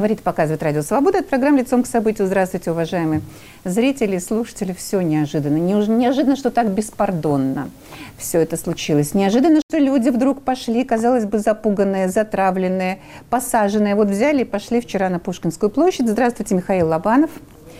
Говорит, показывает Радио Свобода. Это программа «Лицом к событию». Здравствуйте, уважаемые зрители, слушатели. Все неожиданно. Неожиданно, что так беспардонно все это случилось. Неожиданно, что люди вдруг пошли, казалось бы, запуганные, затравленные, посаженные. Вот взяли и пошли вчера на Пушкинскую площадь. Здравствуйте, Михаил Лобанов.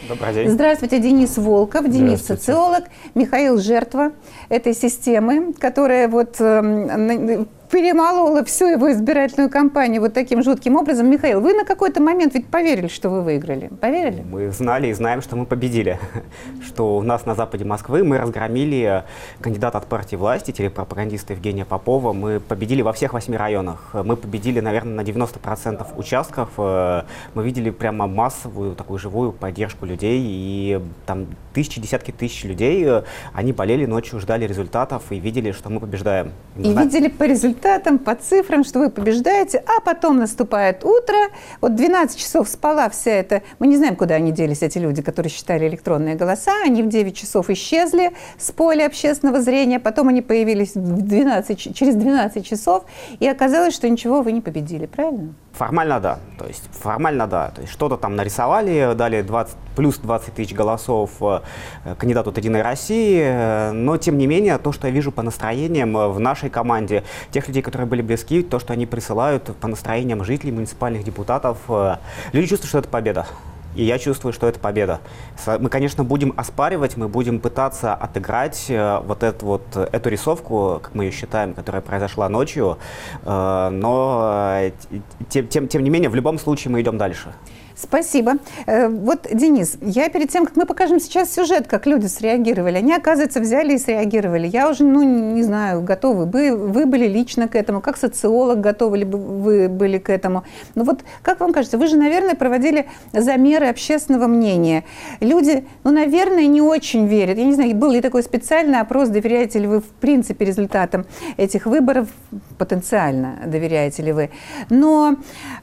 Добрый день. Здравствуйте, Денис Волков, Денис социолог, Михаил жертва этой системы, которая вот э, перемолола всю его избирательную кампанию вот таким жутким образом. Михаил, вы на какой-то момент ведь поверили, что вы выиграли? Поверили? Мы знали и знаем, что мы победили. Что у нас на западе Москвы мы разгромили кандидата от партии власти, телепропагандиста Евгения Попова. Мы победили во всех восьми районах. Мы победили, наверное, на 90% участков. Мы видели прямо массовую, такую живую поддержку людей. И там тысячи, десятки тысяч людей, они болели ночью, ждали результатов и видели, что мы побеждаем. И видели по результатам результатам, по цифрам, что вы побеждаете, а потом наступает утро, вот 12 часов спала вся эта, мы не знаем, куда они делись, эти люди, которые считали электронные голоса, они в 9 часов исчезли с поля общественного зрения, потом они появились в 12, через 12 часов, и оказалось, что ничего вы не победили, правильно? Формально да. То есть формально да. То есть что-то там нарисовали, дали 20, плюс 20 тысяч голосов э, кандидату от «Единой России», э, но тем не менее то, что я вижу по настроениям э, в нашей команде, тех людей, которые были близки, то, что они присылают по настроениям жителей, муниципальных депутатов, люди чувствуют, что это победа. И я чувствую, что это победа. Мы, конечно, будем оспаривать, мы будем пытаться отыграть э, вот эту, вот, эту рисовку, как мы ее считаем, которая произошла ночью. Э, но э, тем, тем, тем не менее, в любом случае мы идем дальше. Спасибо. Э, вот, Денис, я перед тем, как мы покажем сейчас сюжет, как люди среагировали, они, оказывается, взяли и среагировали. Я уже, ну, не знаю, готовы. Вы, вы были лично к этому, как социолог готовы ли вы были к этому. Ну вот, как вам кажется, вы же, наверное, проводили замеры общественного мнения. Люди, ну, наверное, не очень верят. Я не знаю, был ли такой специальный опрос, доверяете ли вы, в принципе, результатам этих выборов, потенциально доверяете ли вы. Но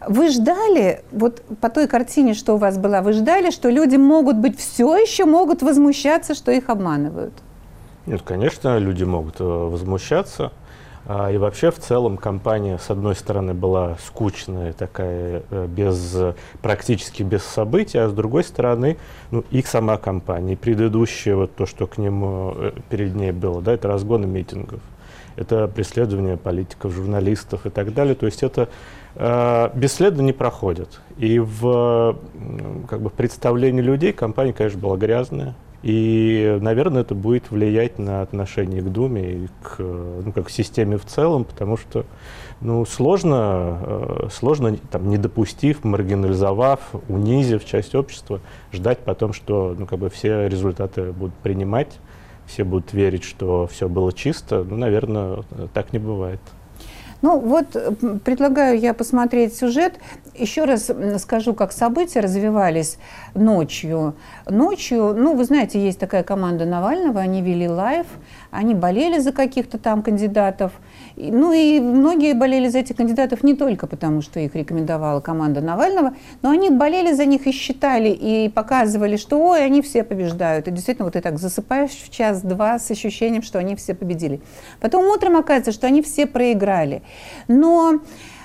вы ждали, вот по той картине, картине, что у вас была, вы ждали, что люди могут быть все еще могут возмущаться, что их обманывают? Нет, конечно, люди могут э, возмущаться. А, и вообще, в целом, компания, с одной стороны, была скучная, такая, э, без, практически без событий, а с другой стороны, ну, их сама компания, предыдущее, вот то, что к нему э, перед ней было, да, это разгоны митингов, это преследование политиков, журналистов и так далее. То есть это бесследно не проходит. И в как бы, представлении людей компания, конечно, была грязная. И, наверное, это будет влиять на отношение к Думе и к, ну, как к системе в целом, потому что ну, сложно, э, сложно там, не допустив, маргинализовав, унизив часть общества, ждать потом, что ну, как бы все результаты будут принимать, все будут верить, что все было чисто. Ну, наверное, так не бывает. Ну вот предлагаю я посмотреть сюжет. Еще раз скажу, как события развивались ночью. Ночью, ну вы знаете, есть такая команда Навального, они вели live, они болели за каких-то там кандидатов. Ну и многие болели за этих кандидатов не только потому, что их рекомендовала команда Навального, но они болели за них и считали, и показывали, что ой, они все побеждают. И действительно, вот ты так засыпаешь в час-два с ощущением, что они все победили. Потом утром оказывается, что они все проиграли. Но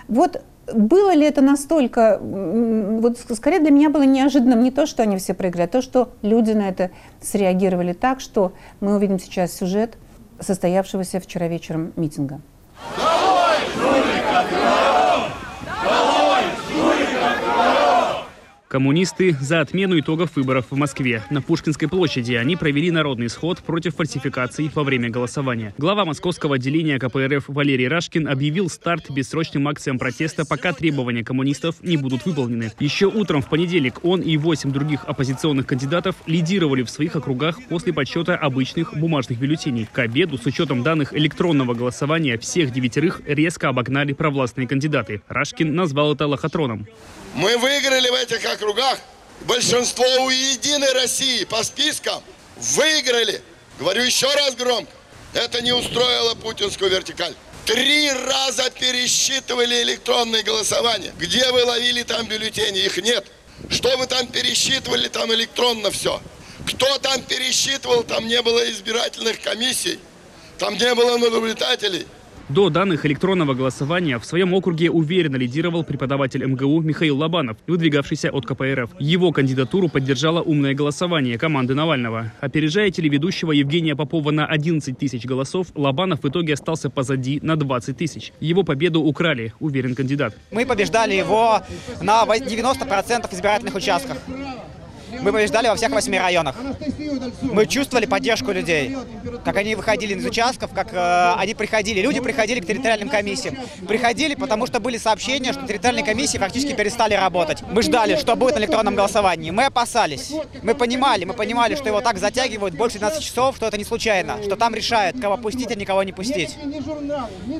вот было ли это настолько, вот скорее для меня было неожиданным не то, что они все проиграли, а то, что люди на это среагировали так, что мы увидим сейчас сюжет состоявшегося вчера вечером митинга. Долой, жуликов! Коммунисты за отмену итогов выборов в Москве. На Пушкинской площади они провели народный сход против фальсификаций во время голосования. Глава московского отделения КПРФ Валерий Рашкин объявил старт бессрочным акциям протеста, пока требования коммунистов не будут выполнены. Еще утром в понедельник он и восемь других оппозиционных кандидатов лидировали в своих округах после подсчета обычных бумажных бюллетеней. К обеду, с учетом данных электронного голосования, всех девятерых резко обогнали провластные кандидаты. Рашкин назвал это лохотроном. Мы выиграли в этих округах. Большинство у Единой России по спискам выиграли. Говорю еще раз громко. Это не устроило путинскую вертикаль. Три раза пересчитывали электронные голосования. Где вы ловили там бюллетени? Их нет. Что вы там пересчитывали, там электронно все. Кто там пересчитывал, там не было избирательных комиссий, там не было наблюдателей. До данных электронного голосования в своем округе уверенно лидировал преподаватель МГУ Михаил Лобанов, выдвигавшийся от КПРФ. Его кандидатуру поддержало умное голосование команды Навального. Опережая телеведущего Евгения Попова на 11 тысяч голосов, Лобанов в итоге остался позади на 20 тысяч. Его победу украли, уверен кандидат. Мы побеждали его на 90% избирательных участков. Мы побеждали во всех восьми районах. Мы чувствовали поддержку людей. Как они выходили из участков, как э, они приходили. Люди приходили к территориальным комиссиям. Приходили, потому что были сообщения, что территориальные комиссии фактически перестали работать. Мы ждали, что будет на электронном голосовании. Мы опасались. Мы понимали, мы понимали, что его так затягивают больше 12 часов, что это не случайно. Что там решают, кого пустить, а никого не пустить.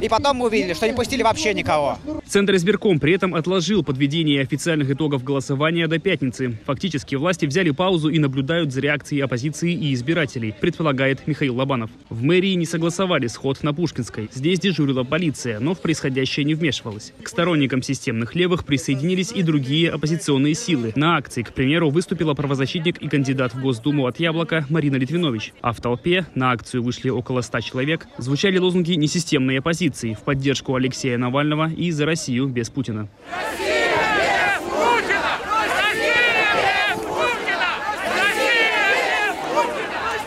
И потом мы увидели, что не пустили вообще никого. Центр избирком при этом отложил подведение официальных итогов голосования до пятницы. Фактически власти взяли паузу и наблюдают за реакцией оппозиции и избирателей, предполагает Михаил Лобанов. В мэрии не согласовали сход на Пушкинской. Здесь дежурила полиция, но в происходящее не вмешивалась. К сторонникам системных левых присоединились и другие оппозиционные силы. На акции, к примеру, выступила правозащитник и кандидат в Госдуму от «Яблока» Марина Литвинович. А в толпе на акцию вышли около ста человек. Звучали лозунги несистемной оппозиции в поддержку Алексея Навального и за Россию без Путина. Россия!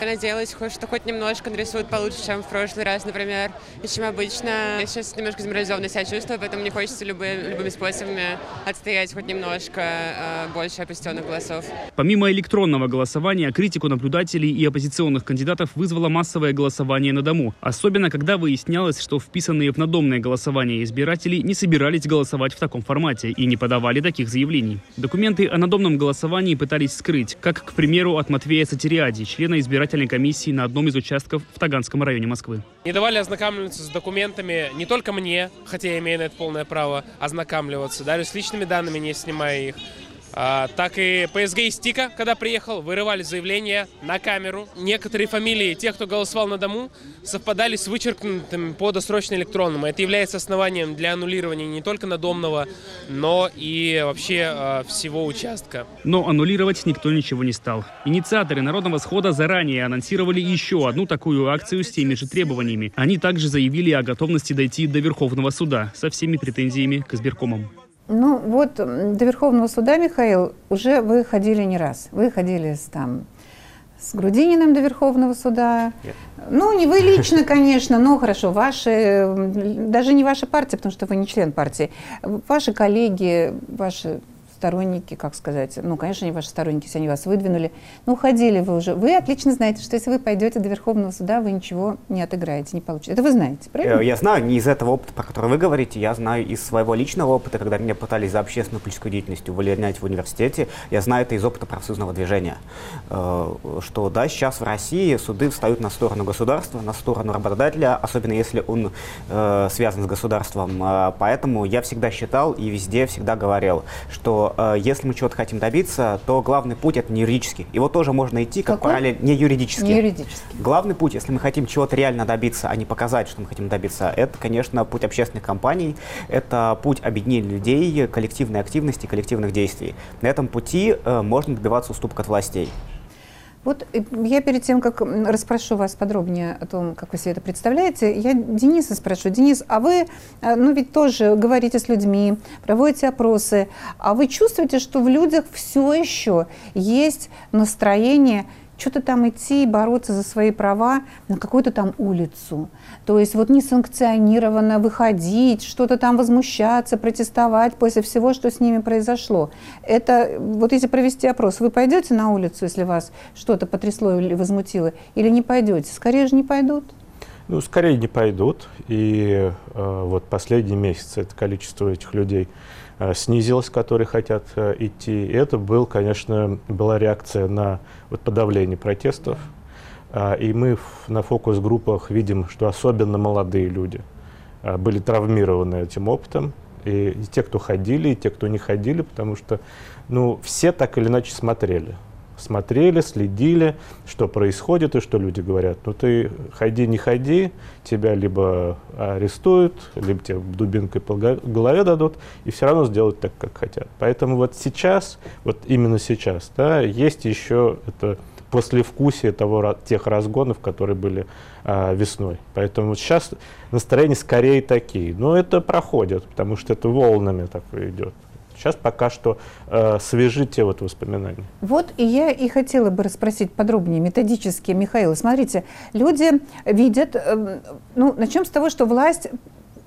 Надеялась, что хоть немножко нарисуют получше, чем в прошлый раз, например, и чем обычно. Я сейчас немножко деморализованно себя чувствую, поэтому мне хочется любые, любыми способами отстоять хоть немножко э, больше оппозиционных голосов. Помимо электронного голосования, критику наблюдателей и оппозиционных кандидатов вызвало массовое голосование на дому. Особенно, когда выяснялось, что вписанные в надомное голосование избиратели не собирались голосовать в таком формате и не подавали таких заявлений. Документы о надомном голосовании пытались скрыть, как, к примеру, от Матвея Сатириади, члена избирательной избирательной комиссии на одном из участков в Таганском районе Москвы. Не давали ознакомиться с документами не только мне, хотя я имею на это полное право ознакомливаться, даже с личными данными, не снимая их. А, так и ПСГ из ТИКа, когда приехал, вырывали заявления на камеру. Некоторые фамилии тех, кто голосовал на дому, совпадали с вычеркнутым по досрочно электронному. Это является основанием для аннулирования не только надомного, но и вообще э, всего участка. Но аннулировать никто ничего не стал. Инициаторы Народного схода заранее анонсировали еще одну такую акцию с теми же требованиями. Они также заявили о готовности дойти до Верховного суда со всеми претензиями к избиркомам. Ну вот до Верховного суда, Михаил, уже вы ходили не раз. Вы ходили с, там, с Грудининым до Верховного суда. Нет. Ну, не вы лично, конечно, но хорошо, ваши, даже не ваша партия, потому что вы не член партии, ваши коллеги, ваши сторонники, как сказать, ну, конечно, они ваши сторонники, если они вас выдвинули, ну, уходили вы уже. Вы отлично знаете, что если вы пойдете до Верховного суда, вы ничего не отыграете, не получите. Это вы знаете, правильно? Э, я знаю не из этого опыта, про который вы говорите, я знаю из своего личного опыта, когда меня пытались за общественную политическую деятельность увольнять в университете, я знаю это из опыта профсоюзного движения, э, что, да, сейчас в России суды встают на сторону государства, на сторону работодателя, особенно если он э, связан с государством. Поэтому я всегда считал и везде всегда говорил, что э, если мы чего-то хотим добиться, то главный путь это не юридический. Его тоже можно идти как Какой? параллель не юридический. Не юридический. Главный путь, если мы хотим чего-то реально добиться, а не показать, что мы хотим добиться, это, конечно, путь общественных компаний, это путь объединения людей, коллективной активности, коллективных действий. На этом пути э, можно добиваться уступок от властей. Вот э, я перед тем, как расспрошу вас подробнее о том, как вы себе это представляете, я Дениса спрошу. Денис, а вы, э, ну ведь тоже говорите с людьми, проводите опросы, а вы чувствуете, что в людях все еще есть настроение что-то там идти и бороться за свои права на какую-то там улицу. То есть вот несанкционированно выходить, что-то там возмущаться, протестовать после всего, что с ними произошло. Это, вот если провести опрос, вы пойдете на улицу, если вас что-то потрясло или возмутило, или не пойдете? Скорее же не пойдут. Ну, скорее не пойдут. И э, вот последние месяцы это количество этих людей Э, снизилось, которые хотят э, идти. Это был, конечно, была реакция на вот, подавление протестов. А, и мы на фокус-группах видим, что особенно молодые люди а, были травмированы этим опытом. И, и те, кто ходили, и те, кто не ходили, потому что ну, все так или иначе смотрели смотрели, следили, что происходит и что люди говорят. Ну ты ходи, не ходи, тебя либо арестуют, либо тебе дубинкой по голове дадут, и все равно сделают так, как хотят. Поэтому вот сейчас, вот именно сейчас, да, есть еще это послевкусие того, тех разгонов, которые были а, весной. Поэтому сейчас настроения скорее такие. Но это проходит, потому что это волнами так идет. Сейчас пока что э, свежи те вот воспоминания. Вот и я и хотела бы расспросить подробнее, методически, Михаил. Смотрите, люди видят, э, ну, начнем с того, что власть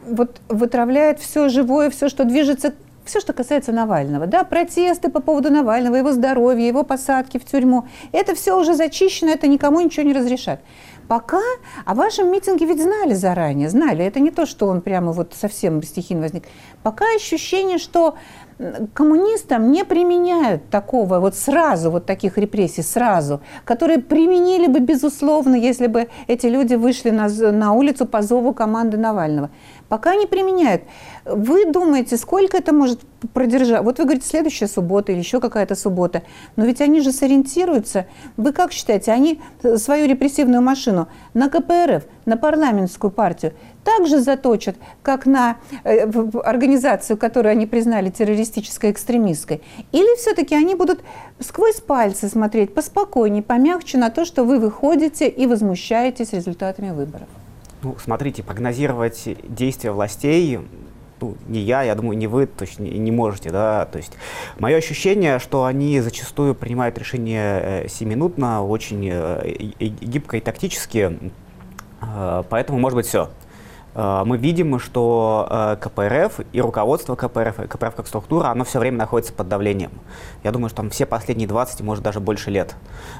вот вытравляет все живое, все, что движется все, что касается Навального, да, протесты по поводу Навального, его здоровья, его посадки в тюрьму, это все уже зачищено, это никому ничего не разрешат. Пока о вашем митинге ведь знали заранее, знали, это не то, что он прямо вот совсем стихийно возник. Пока ощущение, что коммунистам не применяют такого вот сразу, вот таких репрессий сразу, которые применили бы, безусловно, если бы эти люди вышли на, на улицу по зову команды Навального. Пока не применяют. Вы думаете, сколько это может продержать? Вот вы говорите, следующая суббота или еще какая-то суббота. Но ведь они же сориентируются. Вы как считаете, они свою репрессивную машину на КПРФ, на парламентскую партию также заточат, как на э, организацию, которую они признали террористической, экстремистской? Или все-таки они будут сквозь пальцы смотреть поспокойнее, помягче на то, что вы выходите и возмущаетесь результатами выборов? Ну, смотрите, прогнозировать действия властей ну, не я, я думаю, не вы точно не, не можете, да, то есть мое ощущение, что они зачастую принимают решения э, семинутно, очень э, гибко и тактически, э, поэтому может быть все. Э, мы видим, что э, КПРФ и руководство КПРФ, и КПРФ как структура, оно все время находится под давлением. Я думаю, что там все последние 20, может даже больше лет.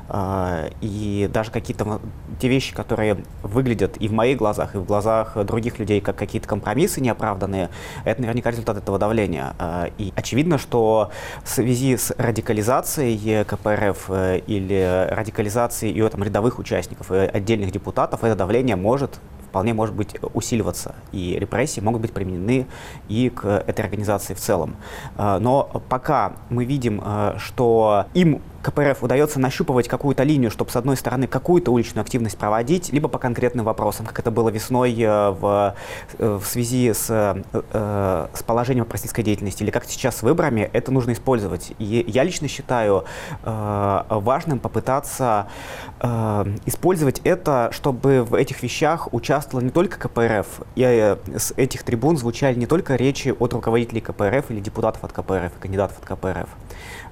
Э, и даже какие-то те вещи, которые выглядят и в моих глазах, и в глазах других людей как какие-то компромиссы неоправданные, это наверняка результат этого давления. И очевидно, что в связи с радикализацией КПРФ или радикализацией ее там, рядовых участников и отдельных депутатов, это давление может вполне может быть усиливаться, и репрессии могут быть применены и к этой организации в целом. А, но пока мы видим, а, что им КПРФ удается нащупывать какую-то линию, чтобы, с одной стороны, какую-то уличную активность проводить, либо по конкретным вопросам, как это было весной э, в, э, в связи с, э, с положением простительской деятельности, или как сейчас с выборами, это нужно использовать. И я лично считаю важным попытаться использовать это, чтобы в этих вещах участвовала не только КПРФ, и с этих трибун звучали не только речи от руководителей КПРФ или депутатов от КПРФ, и кандидатов от КПРФ.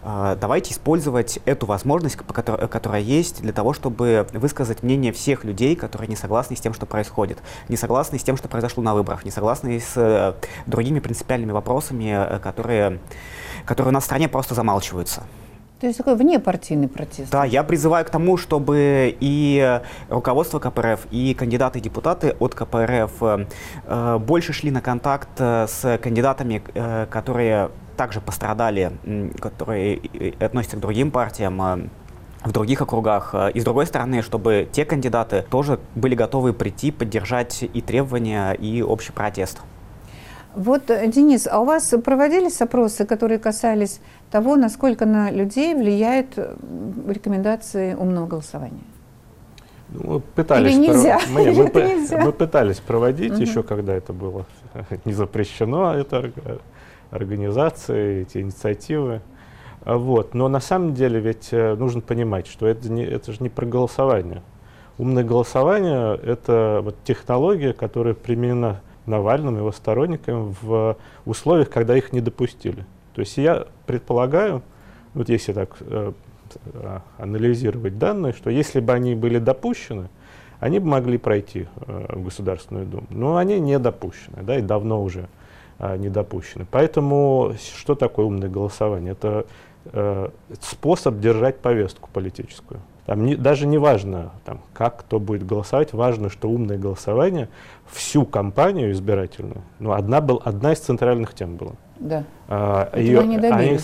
А, давайте использовать эту возможность, которая есть, для того, чтобы высказать мнение всех людей, которые не согласны с тем, что происходит, не согласны с тем, что произошло на выборах, не согласны с э, другими принципиальными вопросами, э, которые, которые у нас в стране просто замалчиваются. То есть такой внепартийный протест. Да, я призываю к тому, чтобы и руководство КПРФ, и кандидаты и депутаты от КПРФ э, больше шли на контакт э, с кандидатами, э, которые также пострадали, которые относятся к другим партиям, а, в других округах. А, и с другой стороны, чтобы те кандидаты тоже были готовы прийти, поддержать и требования, и общий протест. Вот, э, Денис, а у вас проводились опросы, которые касались того, насколько на людей влияет э, рекомендации умного голосования? Ну, мы пытались Или нельзя? Пров... Мы, мы, нельзя? мы пытались проводить угу. еще, когда это было не запрещено, это организации, эти инициативы. А вот. Но на самом деле ведь э, нужно понимать, что это, не, это же не про голосование. Умное голосование — это вот технология, которая применена Навальным и его сторонникам в условиях, когда их не допустили. То есть я предполагаю, вот если так э, э анализировать данные, что если бы они были допущены, они бы могли пройти э, в Государственную Думу. Но они не допущены, да, и давно уже а, не допущены. Поэтому что такое умное голосование? Это э, способ держать повестку политическую. Там не, даже не важно, там, как кто будет голосовать, важно, что умное голосование всю кампанию избирательную, ну, одна, был, одна из центральных тем была. Да. А, ее, они, они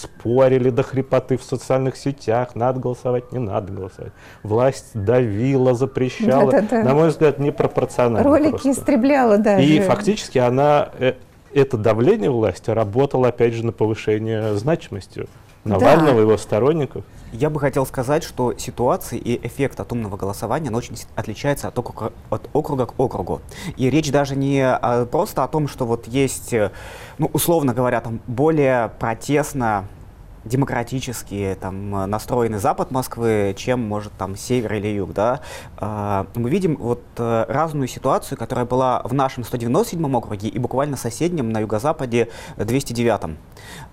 спорили до хрипоты в социальных сетях, надо голосовать, не надо голосовать. Власть давила, запрещала, да, да, да. на мой взгляд, непропорционально. Ролики просто. истребляла, да. И фактически она, э, это давление власти работало, опять же, на повышение значимости Навального да. его сторонников. Я бы хотел сказать, что ситуация и эффект от умного голосования очень отличается от округа, от округа к округу. И речь даже не а, просто о том, что вот есть, э, ну, условно говоря, там более протестно демократически там, настроенный запад Москвы, чем может там север или юг. Да? Э, мы видим вот э, разную ситуацию, которая была в нашем 197 округе и буквально соседнем на юго-западе 209.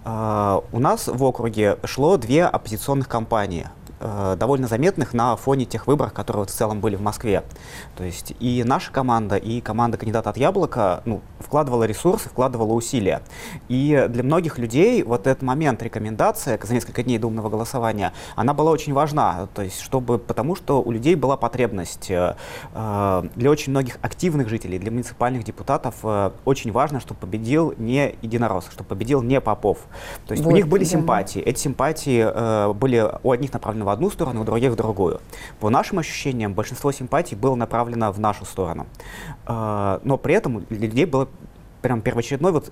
Э, у нас в округе шло две оппозиционных кампании довольно заметных на фоне тех выборов, которые вот в целом были в Москве. То есть и наша команда, и команда кандидата от Яблока ну, вкладывала ресурсы, вкладывала усилия. И для многих людей вот этот момент рекомендация за несколько дней до умного голосования, она была очень важна, то есть чтобы, потому что у людей была потребность. Э, э для очень многих активных жителей, для муниципальных депутатов э, очень важно, чтобы победил не единорос, чтобы победил не Попов. То есть вот, у них были да. симпатии. Эти симпатии э, были у одних направлены в одну сторону, у других в другую. По нашим ощущениям, большинство симпатий было направлено в нашу сторону. Э, но при этом для людей было прям первоочередной вот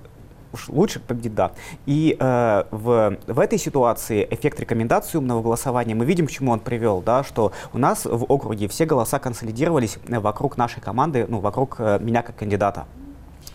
уж лучше победит да. И э, в, в этой ситуации эффект рекомендации умного голосования, мы видим, к чему он привел, да, что у нас в округе все голоса консолидировались вокруг нашей команды, ну, вокруг э, меня как кандидата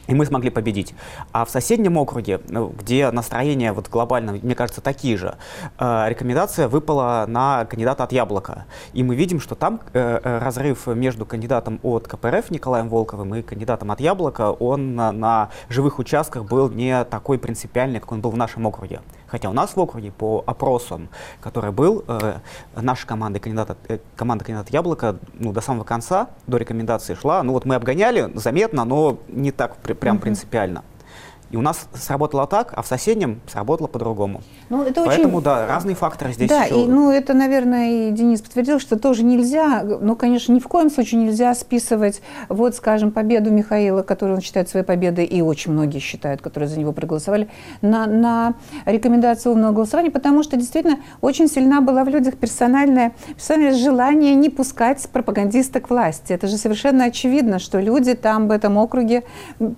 и мы смогли победить. А в соседнем округе, ну, где настроение вот глобально, мне кажется, такие же, э, рекомендация выпала на кандидата от Яблока. И мы видим, что там э, э разрыв между кандидатом от КПРФ Николаем Волковым и кандидатом от Яблока, он на, на живых участках был не такой принципиальный, как он был в нашем округе. Хотя у нас в округе по опросам, который был, э, наша команда, кандидата, э, команда кандидата Яблока ну, до самого конца, до рекомендации шла. Ну вот мы обгоняли заметно, но не так при, прям mm-hmm. принципиально. И у нас сработало так, а в соседнем сработало по-другому. Ну, это Поэтому, очень... да, разные факторы здесь Да, еще... и, ну, это, наверное, и Денис подтвердил, что тоже нельзя, ну, конечно, ни в коем случае нельзя списывать, вот, скажем, победу Михаила, которую он считает своей победой, и очень многие считают, которые за него проголосовали, на, на рекомендацию умного голосования, потому что действительно очень сильна была в людях персональное, персональное желание не пускать пропагандиста к власти. Это же совершенно очевидно, что люди там в этом округе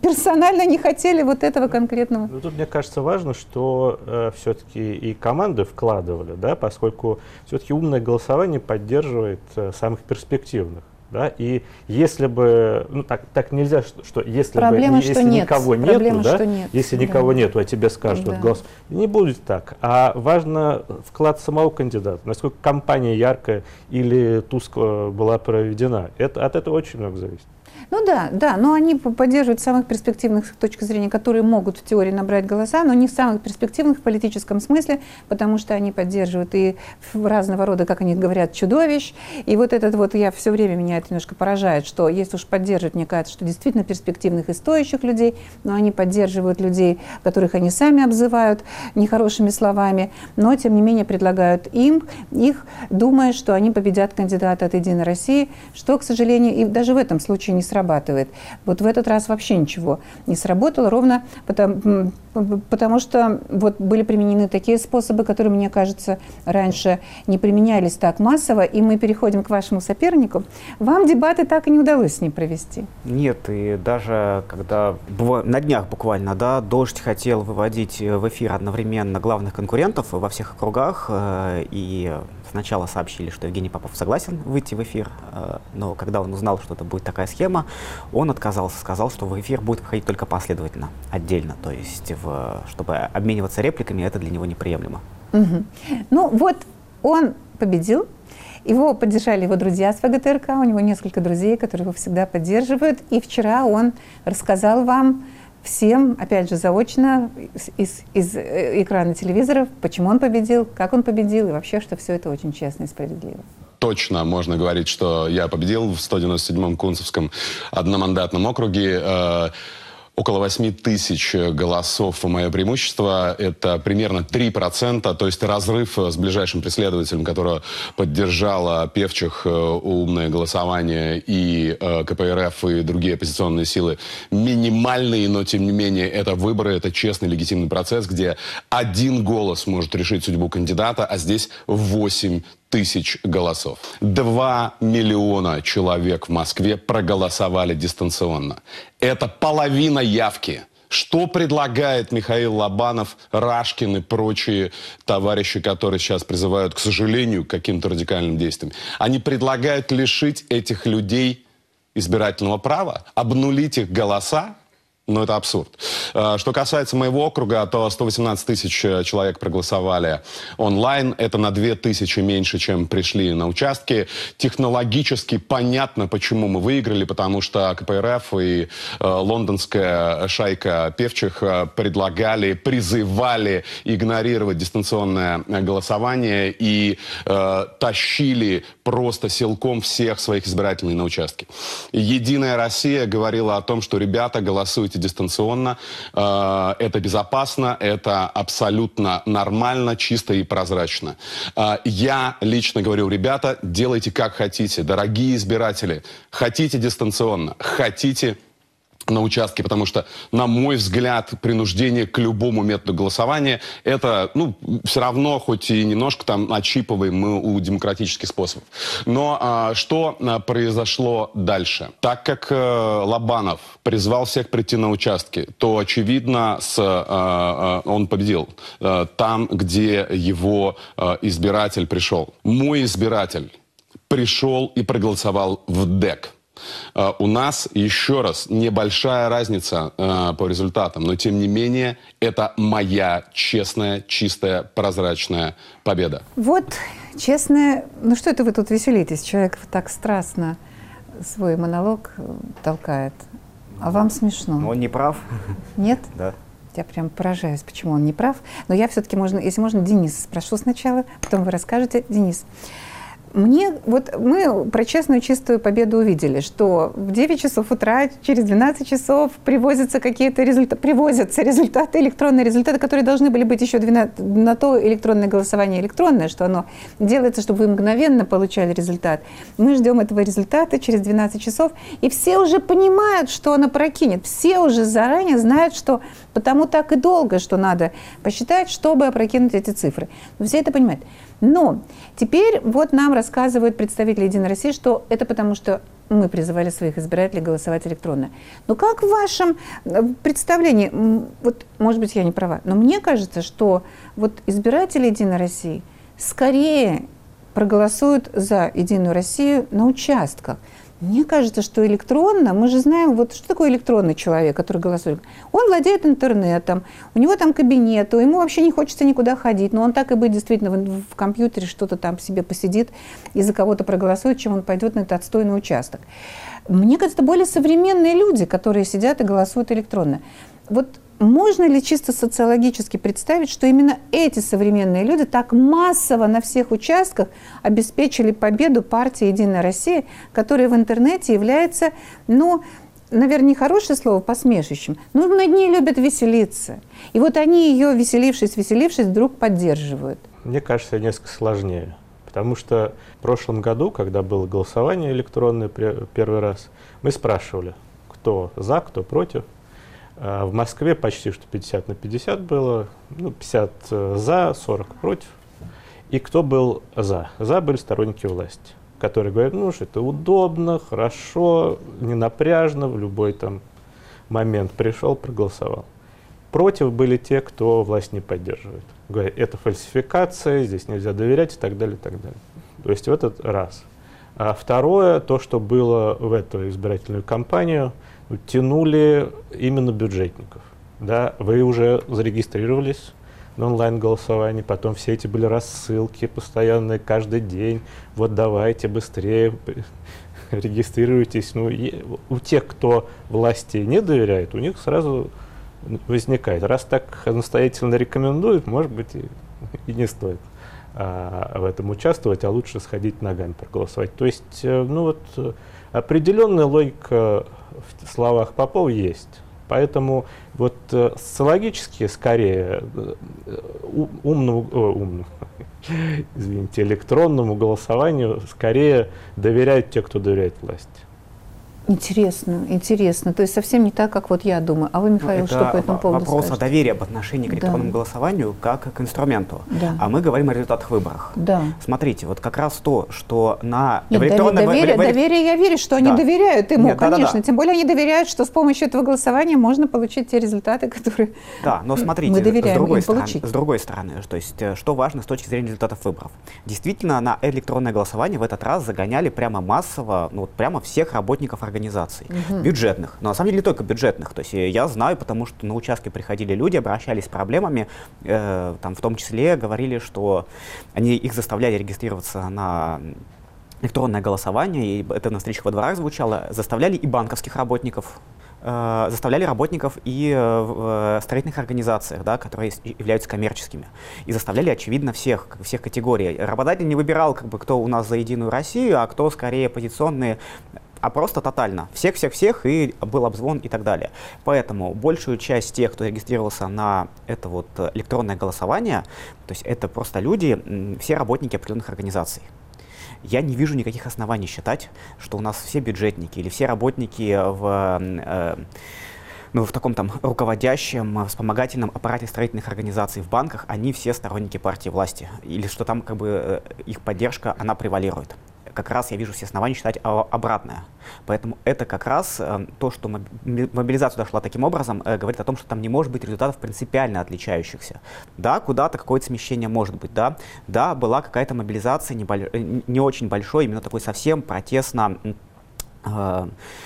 персонально не хотели вот этого конкретного. Ну, тут, мне кажется, важно, что э, все-таки и команды вкладывали, да, поскольку все-таки умное голосование поддерживает э, самых перспективных. Да, и если бы, ну так, так нельзя, что, что если Проблема, бы, если нет. никого Проблема, нету, да, нет. если да. никого нету, а тебе скажут да. голос, не будет так. А важно вклад самого кандидата, насколько кампания яркая или тускло была проведена. Это, от этого очень много зависит. Ну да, да, но они поддерживают самых перспективных с точки зрения, которые могут в теории набрать голоса, но не в самых перспективных в политическом смысле, потому что они поддерживают и разного рода, как они говорят, чудовищ. И вот этот вот, я все время меня это немножко поражает, что если уж поддерживать, мне кажется, что действительно перспективных и стоящих людей, но они поддерживают людей, которых они сами обзывают нехорошими словами, но тем не менее предлагают им их, думая, что они победят кандидата от «Единой России», что, к сожалению, и даже в этом случае не срабатывает. Вот в этот раз вообще ничего не сработало, ровно потому, потому что вот были применены такие способы, которые, мне кажется, раньше не применялись так массово, и мы переходим к вашему сопернику. Вам дебаты так и не удалось с ним провести? Нет, и даже когда на днях буквально, да, «Дождь» хотел выводить в эфир одновременно главных конкурентов во всех округах, э, и Сначала сообщили, что Евгений Попов согласен выйти в эфир, э, но когда он узнал, что это будет такая схема, он отказался, сказал, что в эфир будет выходить только последовательно, отдельно, то есть в, чтобы обмениваться репликами, это для него неприемлемо. Угу. Ну вот он победил, его поддержали его друзья с ВГТРК, у него несколько друзей, которые его всегда поддерживают. И вчера он рассказал вам всем, опять же, заочно из, из э, экрана телевизоров, почему он победил, как он победил, и вообще, что все это очень честно и справедливо точно можно говорить, что я победил в 197-м Кунцевском одномандатном округе. Около 8 тысяч голосов мое преимущество. Это примерно 3%, то есть разрыв с ближайшим преследователем, которого поддержала Певчих э, умное голосование и э, КПРФ и другие оппозиционные силы, минимальный, но тем не менее это выборы, это честный легитимный процесс, где один голос может решить судьбу кандидата, а здесь 8 тысяч голосов. Два миллиона человек в Москве проголосовали дистанционно. Это половина явки. Что предлагает Михаил Лобанов, Рашкин и прочие товарищи, которые сейчас призывают, к сожалению, к каким-то радикальным действиям? Они предлагают лишить этих людей избирательного права, обнулить их голоса но это абсурд. Э, что касается моего округа, то 118 тысяч э, человек проголосовали онлайн. Это на 2 тысячи меньше, чем пришли на участки. Технологически понятно, почему мы выиграли, потому что КПРФ и э, лондонская шайка певчих предлагали, призывали игнорировать дистанционное голосование и э, тащили просто силком всех своих избирателей на участки. Единая Россия говорила о том, что ребята голосуйте дистанционно. Э, это безопасно, это абсолютно нормально, чисто и прозрачно. Э, я лично говорю, ребята, делайте как хотите. Дорогие избиратели, хотите дистанционно, хотите на участке, потому что, на мой взгляд, принуждение к любому методу голосования, это, ну, все равно, хоть и немножко там отщипываем мы у демократических способов. Но а, что а, произошло дальше? Так как а, Лобанов призвал всех прийти на участки, то, очевидно, с, а, а, он победил а, там, где его а, избиратель пришел. Мой избиратель пришел и проголосовал в ДЭК. Uh, у нас, еще раз, небольшая разница uh, по результатам, но тем не менее это моя честная, чистая, прозрачная победа. Вот честная... Ну что это вы тут веселитесь? Человек так страстно свой монолог э, толкает. А вам смешно? Он не прав. Нет? Да. Я прям поражаюсь, почему он не прав. Но я все-таки, можно, если можно, Денис спрошу сначала, потом вы расскажете. Денис, мне, вот мы про честную, чистую победу увидели, что в 9 часов утра, через 12 часов привозятся какие-то результаты, привозятся результаты, электронные результаты, которые должны были быть еще 12, на то электронное голосование электронное, что оно делается, чтобы вы мгновенно получали результат. Мы ждем этого результата через 12 часов, и все уже понимают, что оно прокинет. Все уже заранее знают, что потому так и долго, что надо посчитать, чтобы опрокинуть эти цифры. Все это понимают. Но теперь вот нам рассказывают представители Единой России, что это потому, что мы призывали своих избирателей голосовать электронно. Но как в вашем э, представлении, вот, может быть, я не права, но мне кажется, что вот избиратели Единой России скорее проголосуют за Единую Россию на участках. Мне кажется, что электронно, мы же знаем, вот что такое электронный человек, который голосует. Он владеет интернетом, у него там кабинет, ему вообще не хочется никуда ходить, но он так и быть действительно в, в компьютере что-то там себе посидит и за кого-то проголосует, чем он пойдет на этот отстойный участок. Мне кажется, более современные люди, которые сидят и голосуют электронно. Вот можно ли чисто социологически представить, что именно эти современные люди так массово на всех участках обеспечили победу партии «Единая Россия», которая в интернете является, ну, наверное, не хорошее слово, посмешищем, но над ней любят веселиться. И вот они ее, веселившись, веселившись, вдруг поддерживают. Мне кажется, несколько сложнее. Потому что в прошлом году, когда было голосование электронное первый раз, мы спрашивали, кто за, кто против – а в Москве почти что 50 на 50 было, ну, 50 э, за, 40 против. И кто был за? За были сторонники власти, которые говорят, ну, что это удобно, хорошо, не напряжно, в любой там момент пришел, проголосовал. Против были те, кто власть не поддерживает. Говорят, это фальсификация, здесь нельзя доверять и так далее, и так далее. То есть в этот раз. А второе, то, что было в эту избирательную кампанию – тянули именно бюджетников. Да, вы уже зарегистрировались на онлайн-голосовании, потом все эти были рассылки постоянные каждый день. Вот давайте быстрее регистрируйтесь. Ну, у тех, кто власти не доверяет, у них сразу возникает. Раз так настоятельно рекомендуют, может быть, и, и не стоит а, в этом участвовать, а лучше сходить ногами проголосовать. То есть, э, ну вот, определенная логика в словах Попова есть. Поэтому вот э, социологически скорее э, умному, о, умному извините, электронному голосованию скорее доверяют те, кто доверяет власти. Интересно, интересно. То есть совсем не так, как вот я думаю. А вы, Михаил, ну, что по этому поводу вопрос скажете? о доверии, об отношении к электронному да. голосованию как к инструменту. Да. А мы говорим о результатах выборов. Да. Смотрите, вот как раз то, что на Нет, электронном... Доверие, в... доверие, я верю, что они да. доверяют ему, Нет, конечно. Да, да, да. Тем более они доверяют, что с помощью этого голосования можно получить те результаты, которые Да, но смотрите, мы доверяем с, другой стороны, получить. с другой стороны, то есть э, что важно с точки зрения результатов выборов. Действительно, на электронное голосование в этот раз загоняли прямо массово, ну вот прямо всех работников организации организаций, угу. бюджетных, но на самом деле не только бюджетных. То есть я знаю, потому что на участке приходили люди, обращались с проблемами, э, там в том числе говорили, что они их заставляли регистрироваться на электронное голосование, и это на встречах во дворах звучало, заставляли и банковских работников э, заставляли работников и э, в э, строительных организациях, да, которые являются коммерческими. И заставляли, очевидно, всех, всех категорий. Работодатель не выбирал, как бы, кто у нас за Единую Россию, а кто скорее оппозиционные а просто тотально. Всех-всех-всех, и был обзвон и так далее. Поэтому большую часть тех, кто регистрировался на это вот электронное голосование, то есть это просто люди, все работники определенных организаций я не вижу никаких оснований считать, что у нас все бюджетники или все работники в э, ну, в таком там руководящем, вспомогательном аппарате строительных организаций в банках, они все сторонники партии власти. Или что там как бы э, их поддержка, она превалирует как раз я вижу все основания считать обратное. Поэтому это как раз э, то, что мобилизация дошла таким образом, э, говорит о том, что там не может быть результатов принципиально отличающихся. Да, куда-то какое-то смещение может быть, да. Да, была какая-то мобилизация небольш... Э, не очень большой, именно такой совсем протестно